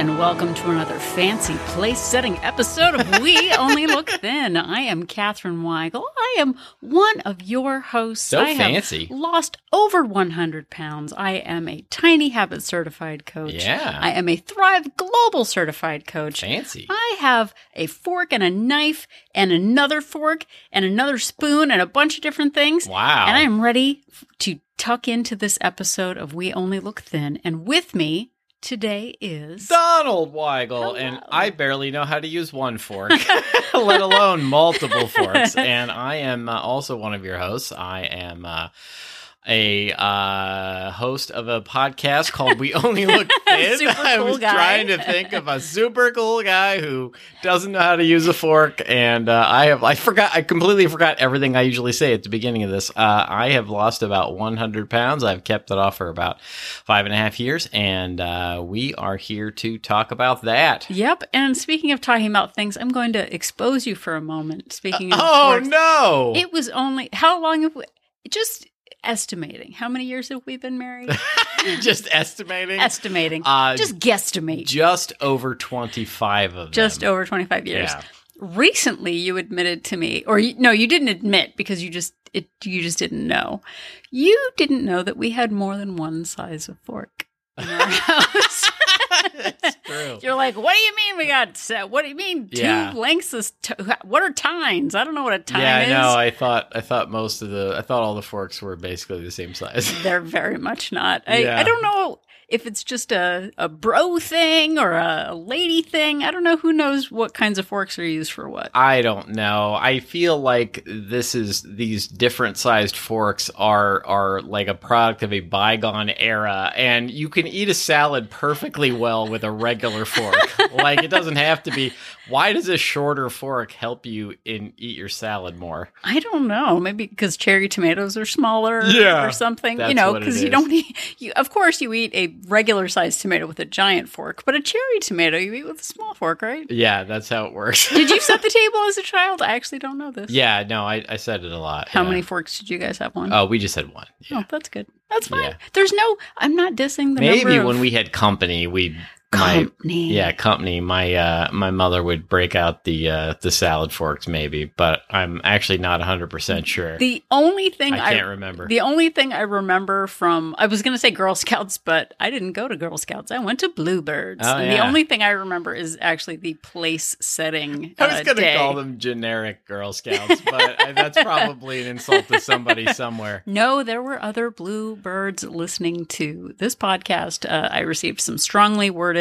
And welcome to another fancy place setting episode of We Only Look Thin. I am Katherine Weigel. I am one of your hosts. So I have fancy. lost over 100 pounds. I am a Tiny Habit certified coach. Yeah. I am a Thrive Global certified coach. Fancy. I have a fork and a knife and another fork and another spoon and a bunch of different things. Wow. And I am ready to tuck into this episode of We Only Look Thin. And with me today is. Donald Weigel, and I barely know how to use one fork, let alone multiple forks. And I am uh, also one of your hosts. I am uh, a uh, host of a podcast called We Only Look Thin. Super I was guy. trying to think of a super cool guy who doesn't know how to use a fork, and uh, I have I forgot I completely forgot everything I usually say at the beginning of this. Uh, I have lost about 100 pounds. I've kept it off for about five and a half years, and uh, we are here to talk about that. Yep. And speaking of talking about things, I'm going to expose you for a moment. Speaking of. Oh forks. no! It was only. How long have we. Just estimating. How many years have we been married? just estimating. estimating. Uh, just guesstimate. just over 25 of just them. over 25 years. Yeah. Recently, you admitted to me, or you, no, you didn't admit because you just it you just didn't know. You didn't know that we had more than one size of fork in our house. That's true. You're like, what do you mean we got set? What do you mean two Yeah. lengths of t- what are tines? I don't know what a tine yeah, I is. know. I thought I thought most of the I thought all the forks were basically the same size. They're very much not. I, Yeah. I don't know if it's just a, a bro thing or a lady thing. I don't know who knows what kinds of forks are used for what. I don't know. I feel like this is these different sized forks are are like a product of a bygone era and you can eat a salad perfectly well with a regular fork. like it doesn't have to be why does a shorter fork help you in eat your salad more? I don't know. Maybe because cherry tomatoes are smaller Yeah, or something. you know, because you don't eat, you, of course, you eat a regular sized tomato with a giant fork, but a cherry tomato you eat with a small fork, right? Yeah, that's how it works. Did you set the table as a child? I actually don't know this. yeah, no, I, I said it a lot. How yeah. many forks did you guys have? One. Oh, we just had one. Yeah. Oh, that's good. That's fine. Yeah. There's no. I'm not dissing the Maybe when of we had company, we my company. yeah company my uh my mother would break out the uh the salad forks maybe but i'm actually not 100% sure The only thing i I, can't remember the only thing I remember from I was going to say Girl Scouts, but I didn't go to Girl Scouts. I went to Bluebirds. Oh, And The only thing I remember is actually the place setting. i was uh, gonna day. call them generic girl scouts but that's probably an insult to somebody somewhere No, there were other bluebirds listening to this podcast. Uh, I received some strongly worded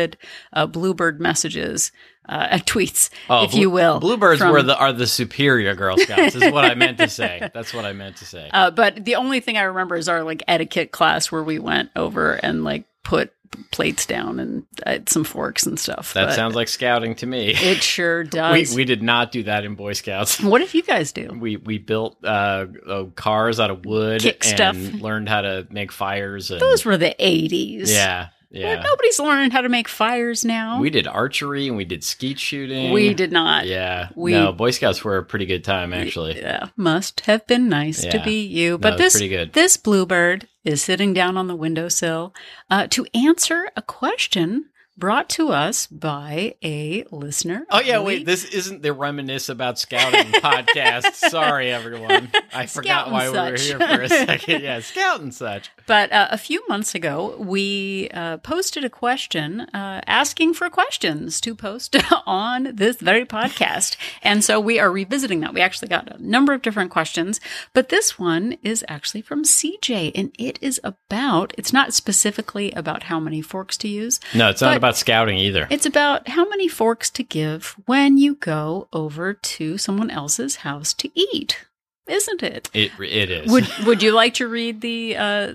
uh, bluebird messages, uh, tweets, if blue- you will. Oh, bluebirds from- were the are the superior girl scouts is what i meant to say that's what i meant to say Uh, but the only thing I remember is our like etiquette class where we went over and like put plates down and uh, some forks and stuff. that sounds like scouting to me it sure we, does. we did not do that in boy scouts what did you guys do? we we built uh, uh cars out of wood Kick and stuff. learned how to make fires and Those were the eighties. yeah Yeah nobody's learning how to make fires now. We did archery and we did skeet shooting. We did not. Yeah. We- no, Boy Scouts were a pretty good time, actually. Yeah, must have been nice to be you. But was this pretty good. this bluebird is sitting down on the windowsill uh, to answer a question brought to us by a listener. Oh yeah, wait. This isn't the reminisce about scouting podcast. Sorry, everyone. I forgot why and we were here for a second. Yeah, scout and such. But uh, a few months ago, we uh, posted a question uh, asking for questions to post on this very podcast. And so we are revisiting that. We actually got a number of different questions, but this one is actually from CJ, and it is about, it's not specifically about how many forks to use, No, it's not But- about scouting either. it's about how many forks to give when you go over to someone else's house to eat. Isn't it? It it is. Would Would you like to read the uh,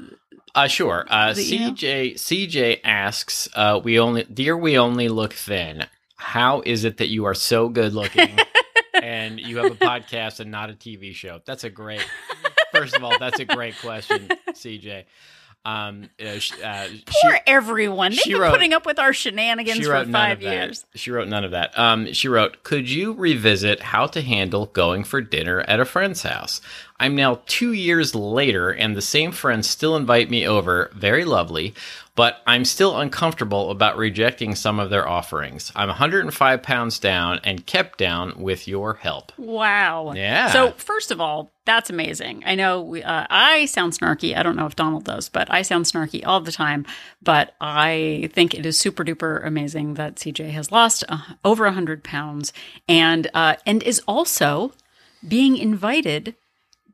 Uh, sure. Uh, The email? CJ CJ asks, uh, "We only, dear, we only look thin. How is it that you are so good looking, and you have a podcast and not a TV show? That's a great. First of all, that's a great question, CJ. Um, uh, sh- uh, Poor everyone. They've she been wrote- putting up with our shenanigans she for five years. She wrote none of that. Um, she wrote, "Could you revisit how to handle going for dinner at a friend's house? I'm now two years later, and the same friends still invite me over. Very lovely. But I'm still uncomfortable about rejecting some of their offerings. I'm 105 pounds down and kept down with your help. Wow. Yeah. So, first of all, that's amazing. I know we, uh, I sound snarky. I don't know if Donald does, but I sound snarky all the time. But I think it is super duper amazing that CJ has lost uh, over 100 pounds and, uh, and is also being invited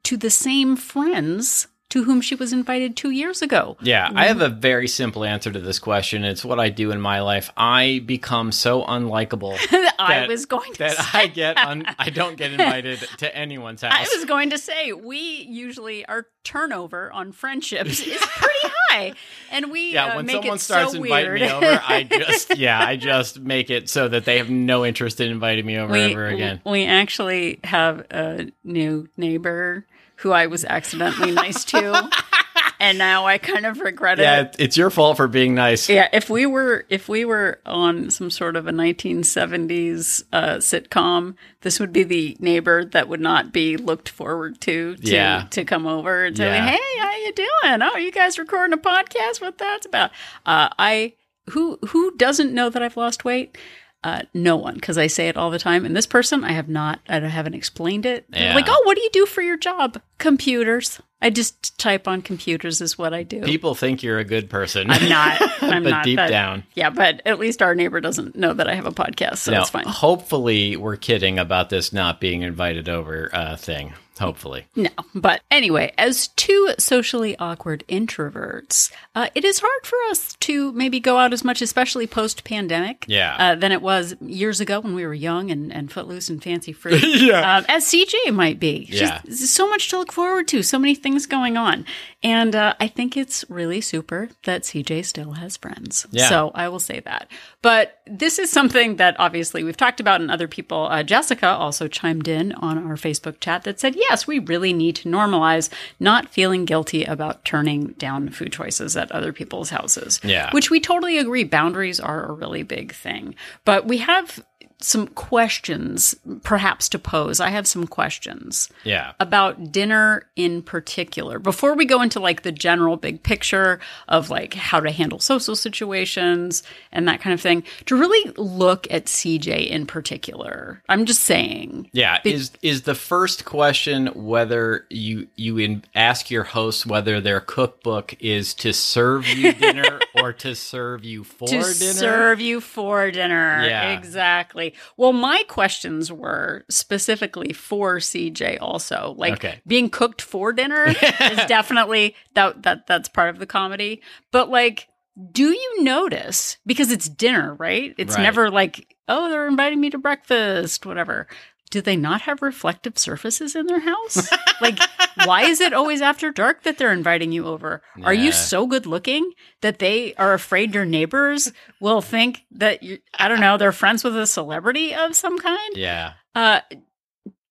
to the same friends to whom she was invited two years ago. Yeah, I have a very simple answer to this question. It's what I do in my life. I become so unlikable I that- was going to that say, I get un- I don't get invited to anyone's house. I was going to say we usually our turnover on friendships is pretty high, and we yeah, uh, when someone starts so inviting weird. me over, I just yeah, I just make it so that they have no interest in inviting me over we, ever again. we actually have a new neighbor who I was accidentally nice to, and now I kind of regret it. Yeah, it's your fault for being nice. Yeah, if we were if we were on some sort of a 1970s uh, sitcom, this would be the neighbor that would not be looked forward to to, Yeah. to come over and say, Yeah. "Hey, how you doing? Oh, you guys recording a podcast? What that's about?" Uh, I who who doesn't know that I've lost weight? Uh, no one, because I say it all the time. And this person, I have not, I haven't explained it. Yeah. Like, oh, what do you do for your job? Computers. I just type on computers is what I do. People think you're a good person. I'm not. I'm but not. deep but- down. Yeah, but at least our neighbor doesn't know that I have a podcast, so No, that's fine. Hopefully, we're kidding about this not being invited over uh, thing. Hopefully. No, but anyway, as two socially awkward introverts, uh, it is hard for us to maybe go out as much, especially post pandemic, Yeah. uh, than it was years ago when we were young and, and footloose and fancy free. Yeah. um, as CJ might be. Yeah. So much to look forward to, so many things going on, and uh, I think it's really super that CJ still has friends. Yeah. So I will say that. But this is something that obviously we've talked about, and other people. Uh, Jessica also chimed in on our Facebook chat that said, yes, we really need to normalize not feeling guilty about turning down food choices at other people's houses. Yeah. Which we totally agree. Boundaries are a really big thing. But we have some questions perhaps to pose. I have some questions Yeah. about dinner in particular before we go into like the general big picture of like how to handle social situations and that kind of thing to really look at CJ in particular. I'm just saying. Yeah, is is the first question whether you you in, ask your host whether their cookbook is to serve you dinner or to serve you for to dinner? serve you for dinner. Yeah. Exactly. Well, my questions were specifically for CJ also. Like Okay. being cooked for dinner is definitely that that that's part of the comedy. But like do you notice because it's dinner, right? It's Right. never like, oh, they're inviting me to breakfast, whatever. Do they not have reflective surfaces in their house? like, why is it always after dark that they're inviting you over? Are you so good looking that they are afraid your neighbors will think that you, I don't know, they're friends with a celebrity of some kind? Yeah. Uh,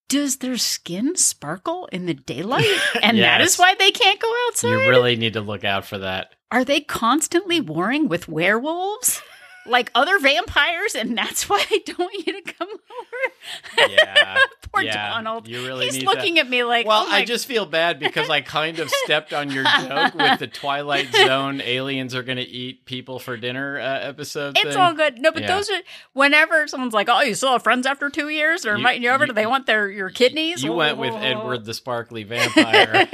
does their skin sparkle in the daylight? And that is why they can't go outside? You really need to look out for that. Are they constantly warring with werewolves? Like other vampires, and that's why they don't want you to come over. Yeah. Poor yeah. Donald. You really He's looking at me like, Well, oh I just feel bad because I kind of stepped on your joke with the Twilight Zone aliens are going to eat people for dinner uh, episode It's thing. all good. No, but Yeah. those are whenever someone's like, "Oh, you still have friends after two years?" They're inviting you over. you- Do they want their your kidneys? You went with. Edward the Sparkly Vampire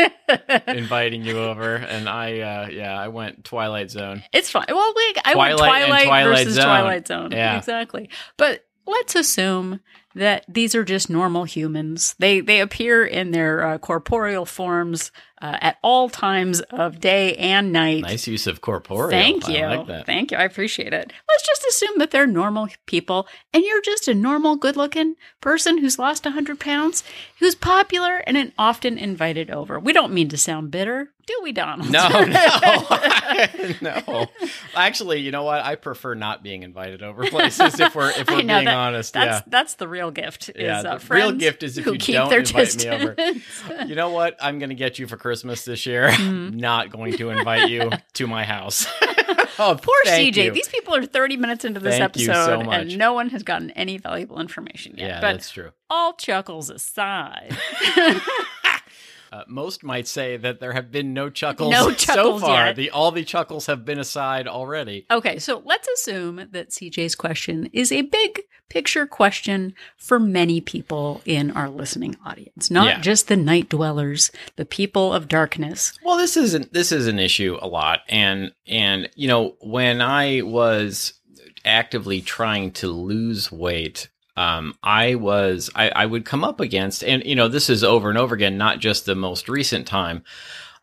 inviting you over, and I, uh, yeah, I went Twilight Zone. It's fine. Well, we, I Twilight went and Twilight, Twilight versus Zone. Twilight Zone. Yeah. exactly. But let's assume that these are just normal humans. They they appear in their uh, corporeal forms uh, at all times of day and night. Nice use of corporeal. Thank you. like that. Thank you. I appreciate it. Let's just assume that they're normal people and you're just a normal, good looking person who's lost 100 pounds, who's popular and often invited over. We don't mean to sound bitter, do we, Donald? No, no, no. Actually, you know what? I prefer not being invited over places if we're if we're know being that- honest. That's yeah. that's the real gift. Is, Yeah, uh, the real gift is if you keep don't their invite me over. You know what? I'm going to get you for Christmas this year. Mm-hmm. Not going to invite you to my house. oh, Poor CJ. you. These people are 30 minutes into this Thank episode, so and no one has gotten any valuable information yet. yeah, but that's true. all chuckles aside, Uh, most might say that there have been no chuckles, No so chuckles far. yet. The all the chuckles have been aside already. Okay, so let's assume that CJ's question is a big picture question for many people in our listening audience, not Yeah. just the night dwellers, the people of darkness. Well, this isn't this is an issue a lot, and and you know when I was actively trying to lose weight, um, I was I, I would come up against, and you know this is over and over again, not just the most recent time.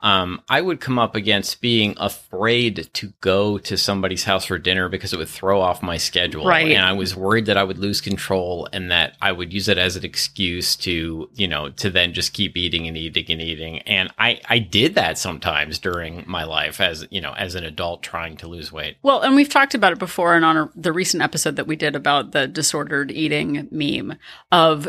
Um, I would come up against being afraid to go to somebody's house for dinner because it would throw off my schedule. Right. And I was worried that I would lose control and that I would use it as an excuse to, you know, to then just keep eating and eating and eating. And I, I did that sometimes during my life as, you know, as an adult trying to lose weight. Well, and we've talked about it before and on a, the recent episode that we did about the disordered eating meme of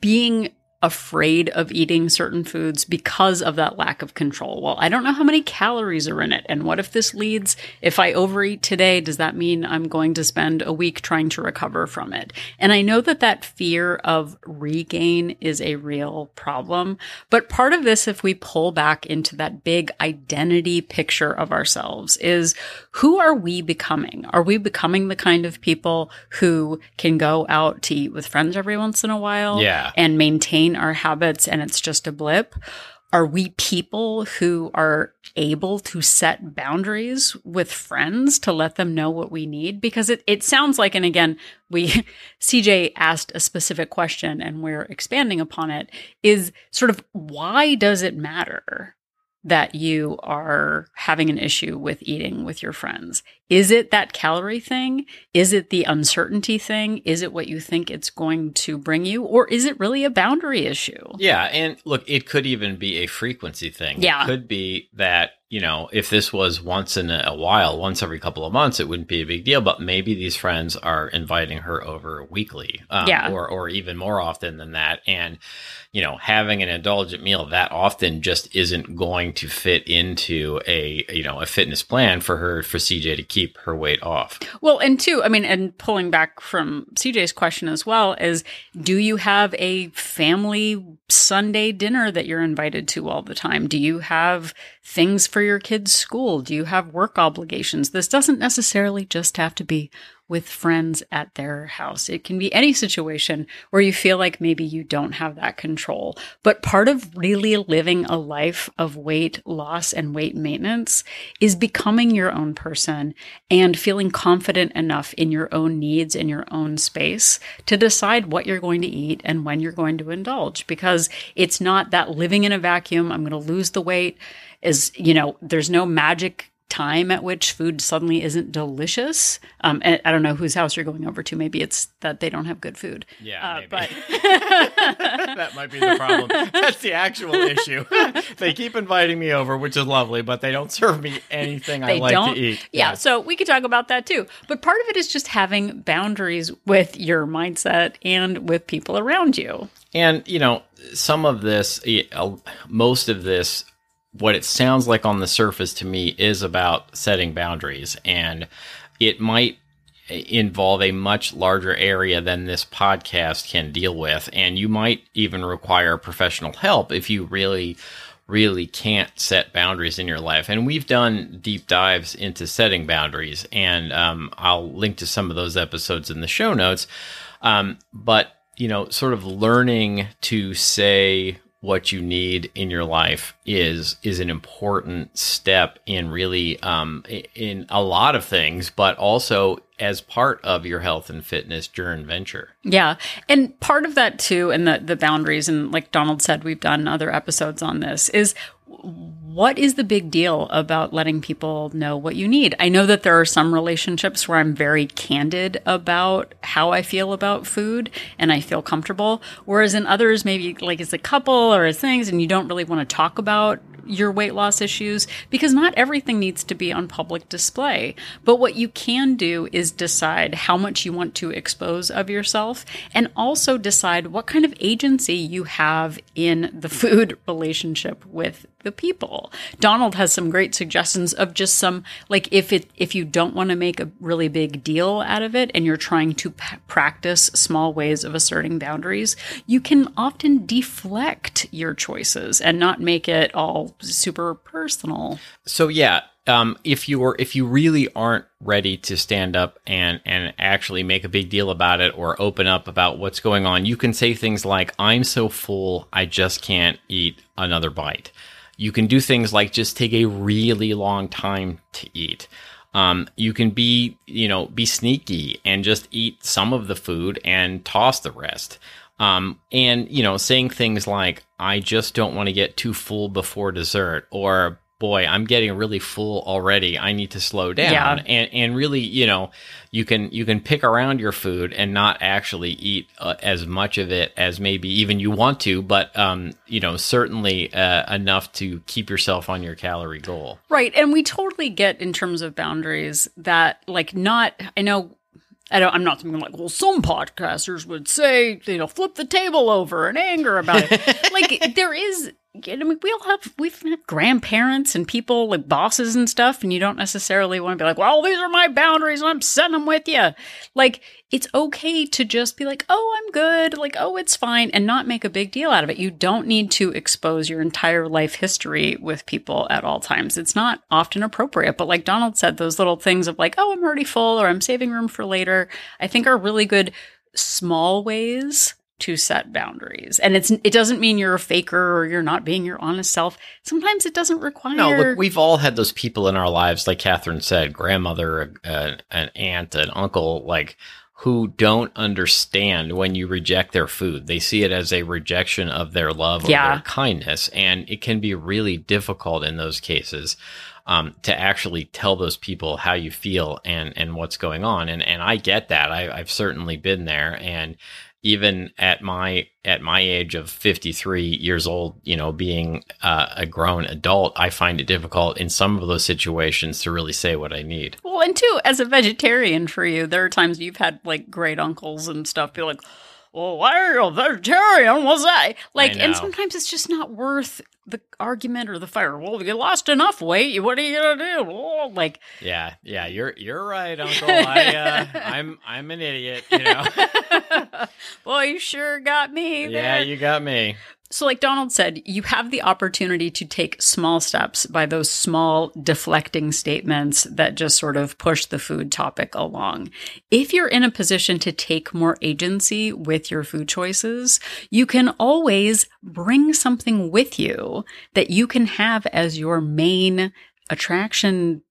being afraid of eating certain foods because of that lack of control. Well, I don't know how many calories are in it. And what if this leads, if I overeat today, does that mean I'm going to spend a week trying to recover from it? And I know that that fear of regain is a real problem. But part of this, if we pull back into that big identity picture of ourselves, is who are we becoming? Are we becoming the kind of people who can go out to eat with friends every once in a while? Yeah. and maintain our habits and it's just a blip? Are we people who are able to set boundaries with friends to let them know what we need? Because it, it sounds like, and again, we, CJ asked a specific question and we're expanding upon it is sort of why does it matter that you are having an issue with eating with your friends? Is it that calorie thing? Is it the uncertainty thing? Is it what you think it's going to bring you? Or is it really a boundary issue? Yeah, and look, it could even be a frequency thing. Yeah. It could be that, you know, if this was once in a while, once every couple of months, it wouldn't be a big deal. But maybe these friends are inviting her over weekly. Um, Yeah. Or, or even more often than that. And, you know, having an indulgent meal that often just isn't going to fit into a, you know, a fitness plan for her, for CJ to keep her weight off. Well, and two, I mean, and pulling back from CJ's question as well is do you have a family Sunday dinner that you're invited to all the time? Do you have things for your kids' school? Do you have work obligations? This doesn't necessarily just have to be with friends at their house. It can be any situation where you feel like maybe you don't have that control. But part of really living a life of weight loss and weight maintenance is becoming your own person and feeling confident enough in your own needs and your own space to decide what you're going to eat and when you're going to indulge because it's not that living in a vacuum, I'm going to lose the weight is, you know, there's no magic time at which food suddenly isn't delicious. Um, and I don't know whose house you're going over to. Maybe it's that they don't have good food. Yeah, Uh, but that might be the problem. That's the actual issue. they keep inviting me over, which is lovely, but they don't serve me anything I like don't to eat. Yeah, so we could talk about that too. But part of it is just having boundaries with your mindset and with people around you. And, you know, some of this, eh, most of this, what it sounds like on the surface to me is about setting boundaries. And it might involve a much larger area than this podcast can deal with. And you might even require professional help if you really, really can't set boundaries in your life. And we've done deep dives into setting boundaries. And um, I'll link to some of those episodes in the show notes. Um, but, you know, sort of learning to say, what you need in your life is is an important step in really um, in a lot of things, but also as part of your health and fitness journey venture. Yeah. And part of that too, and the, the boundaries, and like Donald said, we've done other episodes on this, is what is the big deal about letting people know what you need? I know that there are some relationships where I'm very candid about how I feel about food and I feel comfortable. Whereas in others, maybe like it's a couple or it's things and you don't really want to talk about your weight loss issues because not everything needs to be on public display. But what you can do is decide how much you want to expose of yourself and also decide what kind of agency you have in the food relationship with the people. Donald has some great suggestions of just some like if it if you don't want to make a really big deal out of it and you're trying to p- practice small ways of asserting boundaries, you can often deflect your choices and not make it all super personal. So yeah, um, if you are if you really aren't ready to stand up and and actually make a big deal about it or open up about what's going on, you can say things like, "I'm so full, I just can't eat another bite." You can do things like just take a really long time to eat. Um, you can be, you know, be sneaky and just eat some of the food and toss the rest. Um, and you know, saying things like, "I just don't want to get too full before dessert," or boy, I'm getting really full already. I need to slow down. Yeah. And and really, you know, you can you can pick around your food and not actually eat uh, as much of it as maybe even you want to, but um, you know, certainly uh, enough to keep yourself on your calorie goal. Right. And we totally get in terms of boundaries that like not I know I don't, I'm not something like, well, some podcasters would say, you know, flip the table over in anger about it. like, there is, I mean, we all have, we've had grandparents and people like bosses and stuff, and you don't necessarily want to be like, well, these are my boundaries and I'm setting them with you. Like, it's okay to just be like, oh, I'm good. Like, oh, it's fine, and not make a big deal out of it. You don't need to expose your entire life history with people at all times. It's not often appropriate. But like Donald said, those little things of like, oh, I'm already full or I'm saving room for later, I think are really good small ways to set boundaries. And it's it doesn't mean you're a faker or you're not being your honest self. Sometimes it doesn't require No, look, we've all had those people in our lives, like Katherine said, grandmother, uh, an aunt, an uncle, like who don't understand when you reject their food. They see it as a rejection of their love or Yeah. their kindness, and it can be really difficult in those cases. Um, to actually tell those people how you feel and and what's going on, and and I get that. I, I've certainly been there, and even at my at my age of 53 years old you know being uh, a grown adult i find it difficult in some of those situations to really say what i need. Well, and two, as a vegetarian for you, there are times you've had like great uncles and stuff be like, well, why are you a vegetarian? What's that? Like, I and sometimes it's just not worth the argument or the fire. Well, you lost enough weight. What are you gonna do? Oh, like, yeah yeah you're you're right uncle i uh, i'm i'm an idiot you know boy, you sure got me. yeah there. you got me So, like Donald said, you have the opportunity to take small steps by those small deflecting statements that just sort of push the food topic along. If you're in a position to take more agency with your food choices, you can always bring something with you that you can have as your main attraction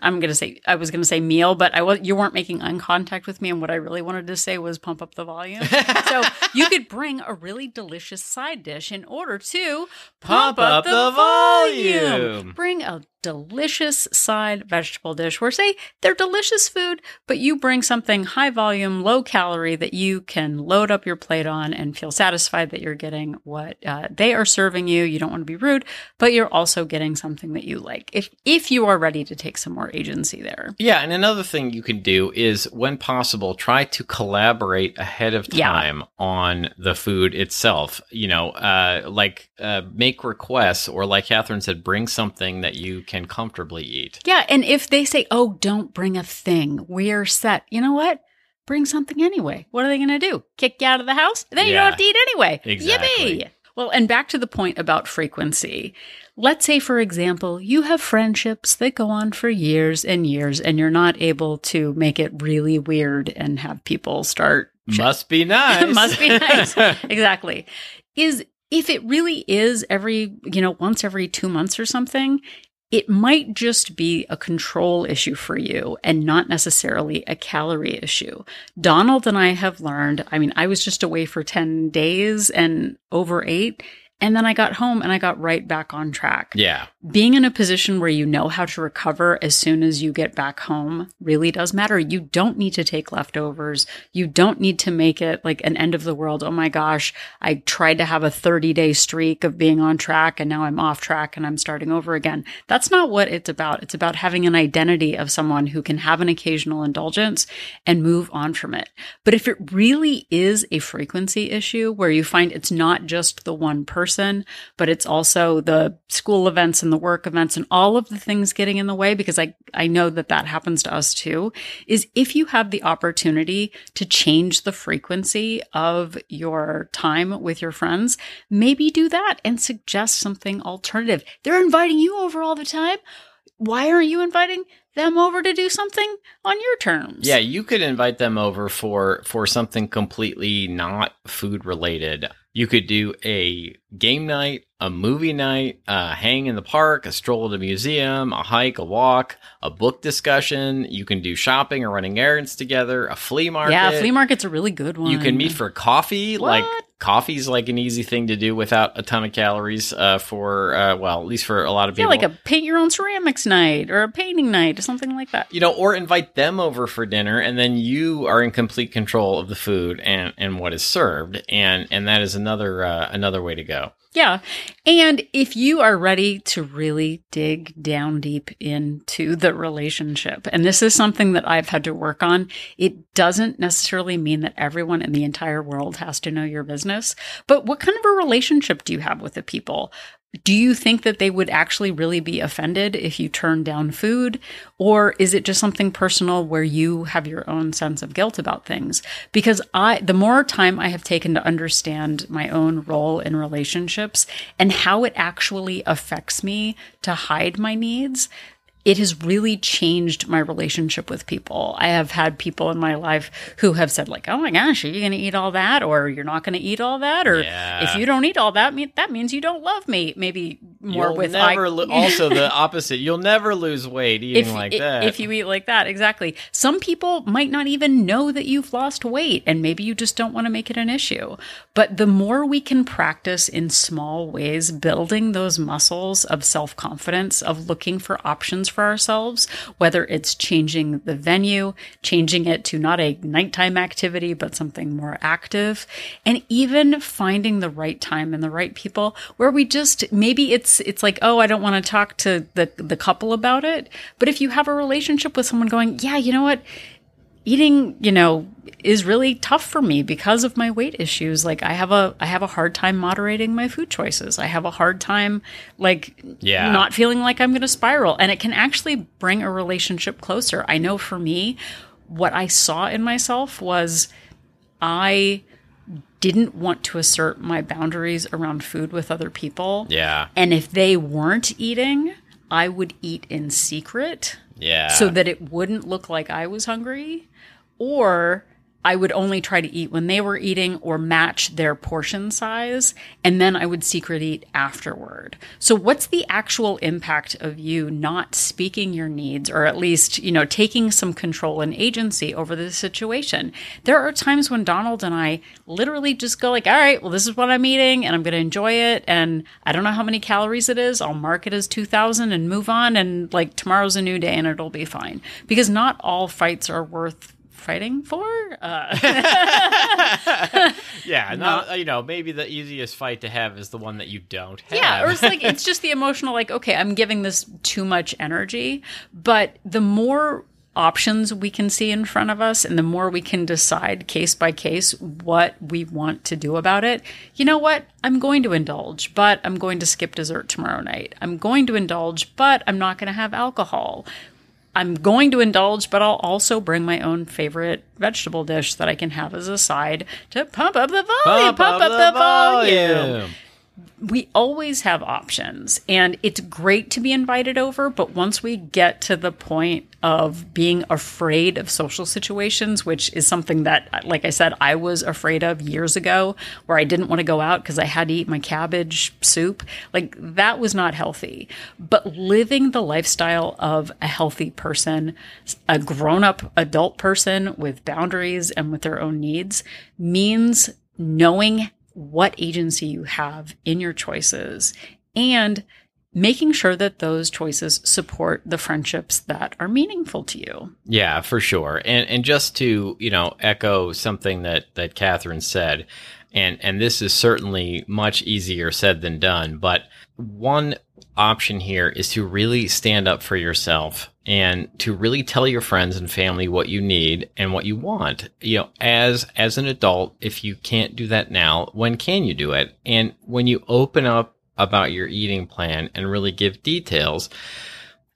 I'm gonna say I was gonna say meal, but I was you weren't making eye contact with me, and what I really wanted to say was pump up the volume. so you could bring a really delicious side dish in order to Pump up the volume. Bring a delicious side vegetable dish where say they're delicious food, but you bring something high volume, low calorie that you can load up your plate on and feel satisfied that you're getting what uh, they are serving you. You don't want to be rude, but you're also getting something that you like. If if you are ready to take some more agency there. Yeah, and another thing you can do is, when possible, try to collaborate ahead of Yeah. time on the food itself. You know, uh, like uh, make requests, or like Katherine said, bring something that you can comfortably eat. Yeah, and if they say, "Oh, don't bring a thing. We're set." You know what? Bring something anyway. What are they going to do? Kick you out of the house? Then you don't have to eat anyway. Exactly. Yippee! Well, and back to the point about frequency. Let's say, for example, you have friendships that go on for years and years, and you're not able to make it really weird and have people start Must be nice. Must be nice. exactly. Is if it really is every, you know, once every two months or something, it might just be a control issue for you and not necessarily a calorie issue. Donald and I have learned, I mean, I was just away for 10 days and over eight. And then I got home and I got right back on track. yeah, being in a position where you know how to recover as soon as you get back home really does matter. You don't need to take leftovers. You don't need to make it like an end of the world. Oh my gosh, I tried to have a 30 day streak of being on track and now I'm off track and I'm starting over again. That's not what it's about. It's about having an identity of someone who can have an occasional indulgence and move on from it. But if it really is a frequency issue where you find it's not just the one person, but it's also the school events and the work events and all of the things getting in the way, because I, I know that that happens to us too, is if you have the opportunity to change the frequency of your time with your friends, maybe do that and suggest something alternative. They're inviting you over all the time. Why aren't you inviting them over to do something on your terms? Yeah, you could invite them over for for something completely not food related. You could do a game night, a movie night, a hang in the park, a stroll to a museum, a hike, a walk, a book discussion. You can do shopping or running errands together, a flea market. Yeah, flea market's a really good one. You can meet for coffee. What? Like coffee's like an easy thing to do without a ton of calories. Uh, for uh, well, at least for a lot of yeah, people. like a paint your own ceramics night or a painting night or something like that. you know, or invite them over for dinner, and then you are in complete control of the food and and what is served, and and that is another uh, another way to go. Yeah. And if you are ready to really dig down deep into the relationship, and this is something that I've had to work on, it doesn't necessarily mean that everyone in the entire world has to know your business. But what kind of a relationship do you have with the people? Do you think that they would actually really be offended if you turn down food? Or is it just something personal where you have your own sense of guilt about things? Because I, the more time I have taken to understand my own role in relationships and how it actually affects me to hide my needs, it has really changed my relationship with people. I have had people in my life who have said like, "Oh my gosh, are you going to eat all that or you're not going to eat all that or Yeah. if you don't eat all that, that means you don't love me." Maybe more You'll with I- lo- also the opposite. You'll never lose weight eating if, like that. if you eat like that, exactly. Some people might not even know that you've lost weight and maybe you just don't want to make it an issue. But the more we can practice in small ways, building those muscles of self confidence, of looking for options for ourselves, whether it's changing the venue, changing it to not a nighttime activity, but something more active, and even finding the right time and the right people where we just maybe it's it's like, oh, I don't want to talk to the the couple about it. But if you have a relationship with someone going, yeah, you know what? Eating, you know, is really tough for me because of my weight issues. Like I have a I have a hard time moderating my food choices. I have a hard time like Yeah. not feeling like I'm going to spiral and it can actually bring a relationship closer. I know for me what I saw in myself was I didn't want to assert my boundaries around food with other people. yeah, And if they weren't eating, I would eat in secret yeah. so that it wouldn't look like I was hungry. Or I would only try to eat when they were eating or match their portion size. And then I would secret eat afterward. So what's the actual impact of you not speaking your needs or at least, you know, taking some control and agency over the situation? There are times when Donald and I literally just go like, all right, well, this is what I'm eating and I'm going to enjoy it. And I don't know how many calories it is. I'll mark it as 2000 and move on. And like tomorrow's a new day and it'll be fine because not all fights are worth fighting for. Uh, yeah, not, you know, maybe the easiest fight to have is the one that you don't have. Yeah, or it's like it's just the emotional like okay, I'm giving this too much energy, but the more options we can see in front of us and the more we can decide case by case what we want to do about it. You know what? I'm going to indulge, but I'm going to skip dessert tomorrow night. I'm going to indulge, but I'm not going to have alcohol. I'm going to indulge, but I'll also bring my own favorite vegetable dish that I can have as a side to pump up the volume, pump, up, the, volume we always have options and it's great to be invited over but once we get to the point of being afraid of social situations which is something that like i said i was afraid of years ago where i didn't want to go out because i had to eat my cabbage soup like that was not healthy. But living the lifestyle of a healthy person a grown-up adult person with boundaries and with their own needs means knowing what agency you have in your choices and making sure that those choices support the friendships that are meaningful to you. Yeah, for sure. And and just to, you know, echo something that that Katherine said, and and this is certainly much easier said than done, but one option here is to really stand up for yourself and to really tell your friends and family what you need and what you want. You know, as as an adult, if you can't do that now, when can you do it? And when you open up about your eating plan and really give details,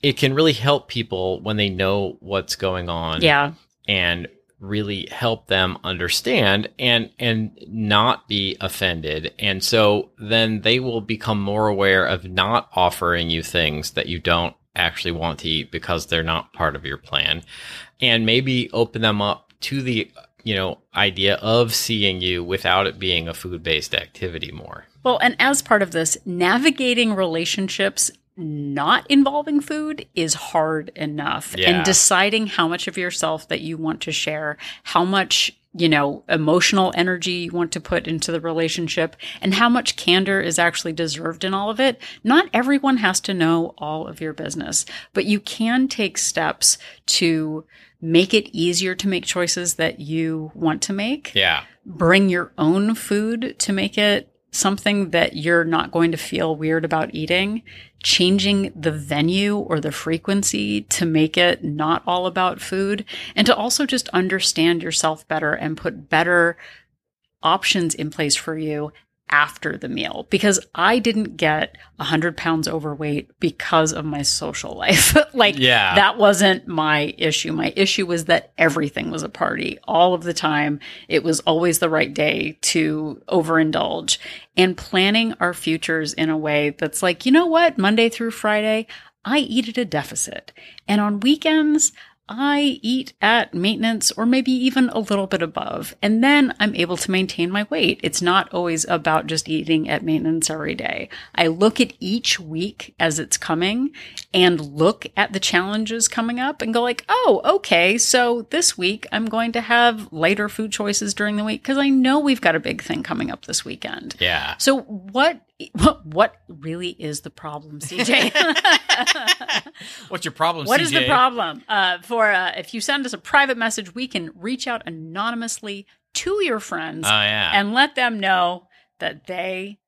it can really help people when they know what's going on. Yeah. And really help them understand and and not be offended and so then they will become more aware of not offering you things that you don't actually want to eat because they're not part of your plan and maybe open them up to the you know idea of seeing you without it being a food-based activity more well and as part of this navigating relationships not involving food is hard enough. Yeah. And deciding how much of yourself that you want to share, how much, you know, emotional energy you want to put into the relationship, and how much candor is actually deserved in all of it. Not everyone has to know all of your business, but you can take steps to make it easier to make choices that you want to make. yeah Bring your own food to make it something that you're not going to feel weird about eating, changing the venue or the frequency to make it not all about food, and to also just understand yourself better and put better options in place for you after the meal because I didn't get 100 pounds overweight because of my social life. like, Yeah. that wasn't my issue. My issue was that everything was a party all of the time. It was always the right day to overindulge and planning our futures in a way that's like, you know what? Monday through Friday, I eat at a deficit. And on weekends, I eat at maintenance or maybe even a little bit above, and then I'm able to maintain my weight. It's not always about just eating at maintenance every day. I look at each week as it's coming and look at the challenges coming up and go like, "Oh, okay, so this week I'm going to have lighter food choices during the week because I know we've got a big thing coming up this weekend." yeah So what what what really is the problem, CJ? what's your problem What CJ? is the problem? Uh, for uh, if you send us a private message, we can reach out anonymously to your friends oh yeah and let them know that they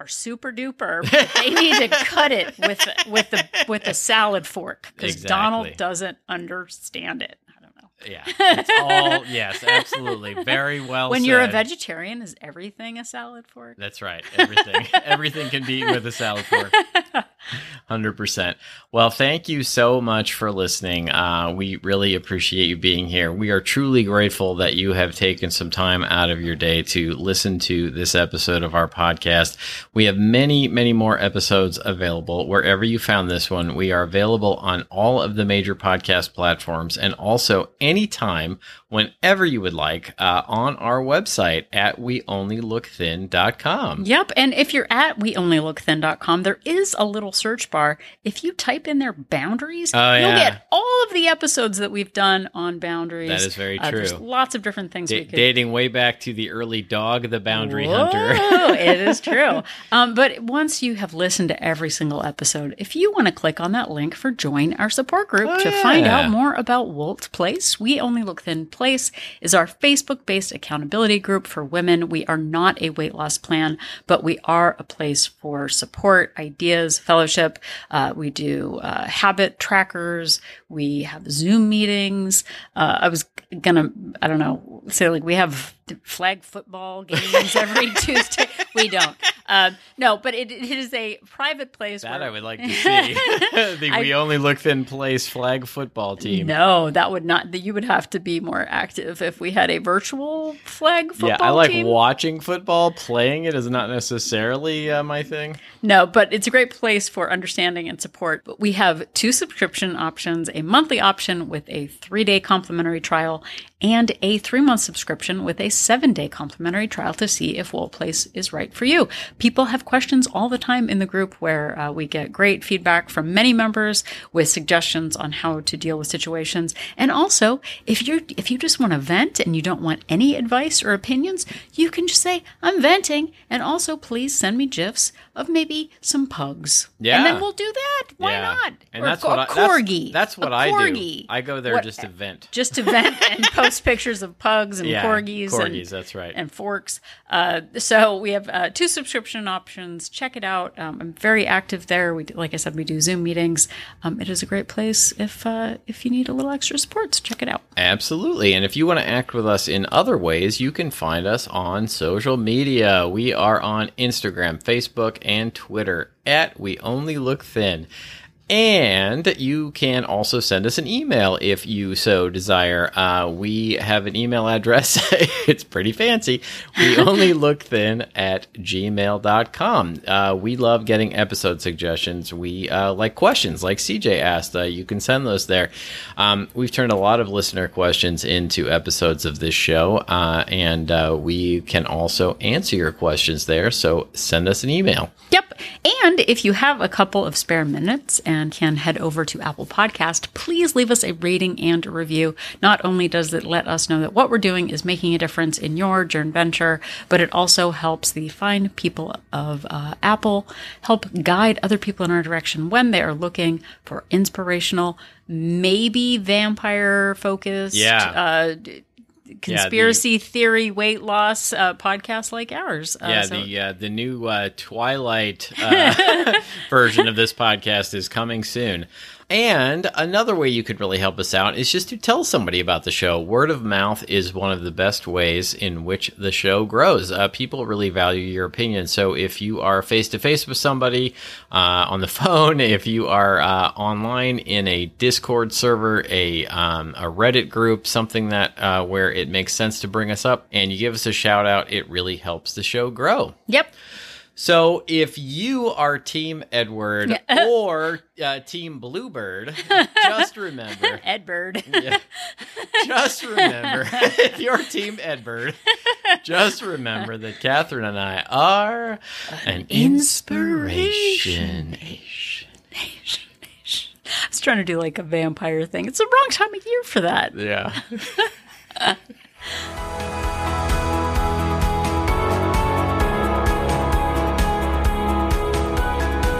are super duper. they need to cut it with with the with the salad fork because Exactly. Donald doesn't understand it. I don't know. yeah it's all yes absolutely very well when you're a vegetarian, is everything a salad fork? That's right. Everything, everything can be eaten with a salad fork. Hundred percent. Well, thank you so much for listening. Uh, we really appreciate you being here. We are truly grateful that you have taken some time out of your day to listen to this episode of our podcast. We have many, many more episodes available wherever you found this one. We are available on all of the major podcast platforms and also anytime, whenever you would like, uh, on our website at weonlylookthin.com. Yep. And if you're at weonlylookthin.com, there is a little search bar. If you type in their boundaries, Oh, you'll yeah. get all of the episodes that we've done on boundaries. That is very Uh, there's true. lots of different things we could dating way back to the early dog, the boundary Whoa, hunter. it is true. Um, but once you have listened to every single episode, if you want to click on that link for join our support group Oh, to find out more about Wolt Place, We Only Look Thin Place is our Facebook based accountability group for women. We are not a weight loss plan, but we are a place for support, ideas, fellowship. Uh, we do uh, habit trackers. We have Zoom meetings. Uh, I was gonna, I don't know, say like we have flag football games every Tuesday. We don't. Uh, no, but it, it is a private place. that where, I would like to see. the I- We Only Look Thin Place flag football team. No, that would not. You would have to be more active if we had a virtual flag football yeah, I like team. watching football. Playing it is not necessarily uh, my thing. No, but it's a great place for understanding and support. But we have two subscription options a monthly option with a three day complimentary trial and a three month subscription with a seven day complimentary trial to see if Wolt Place is right for you. People have questions all the time in the group where uh, we get great feedback from many members with suggestions on how to deal with situations. And also, if you're if you just want to vent and you don't want any advice or opinions, you can just say, I'm venting. And also, please send me GIFs of maybe some pugs. Yeah. And then we'll do that. Why Yeah. not? And Or that's a what I, corgi. That's, that's what I corgi. do. I go there What- just to vent. just to vent and post pictures of pugs and Yeah, corgis, corgis, and, that's right. and forks. Uh, so we have uh, two subscription options. Check it out. Um, I'm very active there. We, do- like I said, we do Zoom meetings. Um, it is a great place if uh, if you need a little extra support. So check it out. Absolutely. And if you want to act with us in other ways, you can find us on social media. We are on Instagram, Facebook, and Twitter at We Only Look Thin. And you can also send us an email if you so desire. Uh, we have an email address. it's pretty fancy. We only look thin at gmail.com. Uh, we love getting episode suggestions. We uh, like questions like CJ asked. Uh, you can send those there. Um, we've turned a lot of listener questions into episodes of this show, uh, and uh, we can also answer your questions there. So send us an email. Yep. And if you have a couple of spare minutes and can head over to Apple Podcast, please leave us a rating and a review. Not only does it let us know that what we're doing is making a difference in your journey venture, but it also helps the fine people of uh, Apple help guide other people in our direction when they are looking for inspirational, maybe vampire focused, Yeah. uh, conspiracy theory weight loss uh, podcasts like ours. Uh, Yeah, so- the uh, the new uh, Twilight uh, version of this podcast is coming soon. And another way you could really help us out is just to tell somebody about the show. Word of mouth is one of the best ways in which the show grows. Uh, people really value your opinion. So if you are face to face with somebody uh, on the phone, if you are uh, online in a Discord server, a um, a Reddit group, something that uh, where it makes sense to bring us up, and you give us a shout out, it really helps the show grow. Yep. So if you are Team Edward or uh, Team Bluebird, just remember, Edbird. yeah, just remember, if you're Team Edward, just remember that Katherine and I are an inspiration. I was trying to do like a vampire thing. It's the wrong time of year for that. Yeah.